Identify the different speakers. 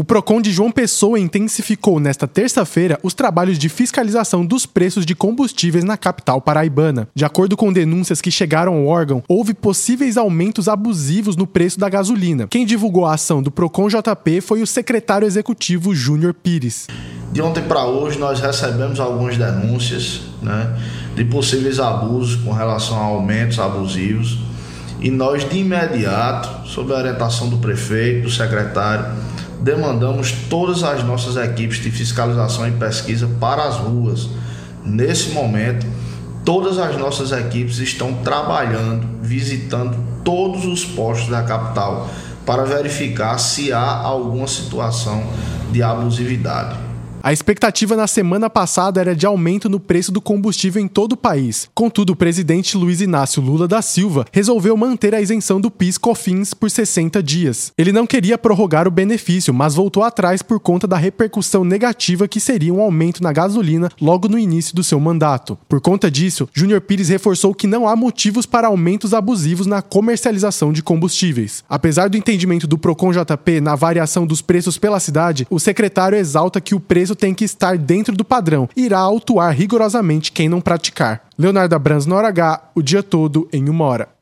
Speaker 1: O Procon de João Pessoa intensificou nesta terça-feira os trabalhos de fiscalização dos preços de combustíveis na capital paraibana. De acordo com denúncias que chegaram ao órgão, houve possíveis aumentos abusivos no preço da gasolina. Quem divulgou a ação do Procon JP foi o secretário executivo Júnior Pires.
Speaker 2: De ontem para hoje nós recebemos algumas denúncias né, de possíveis abusos com relação a aumentos abusivos e nós de imediato, sob a orientação do prefeito, do secretário, demandamos todas as nossas equipes de fiscalização e pesquisa para as ruas. Nesse momento, todas as nossas equipes estão trabalhando, visitando todos os postos da capital para verificar se há alguma situação de abusividade.
Speaker 1: A expectativa na semana passada era de aumento no preço do combustível em todo o país. Contudo, o presidente Luiz Inácio Lula da Silva resolveu manter a isenção do PIS/COFINS por 60 dias. Ele não queria prorrogar o benefício, mas voltou atrás por conta da repercussão negativa que seria um aumento na gasolina logo no início do seu mandato. Por conta disso, Júnior Pires reforçou que não há motivos para aumentos abusivos na comercialização de combustíveis. Apesar do entendimento do Procon JP na variação dos preços pela cidade, o secretário exalta que o preço preço tem que estar dentro do padrão. Irá autuar rigorosamente quem não praticar. Leonardo Abrams na hora H, o dia todo em uma hora.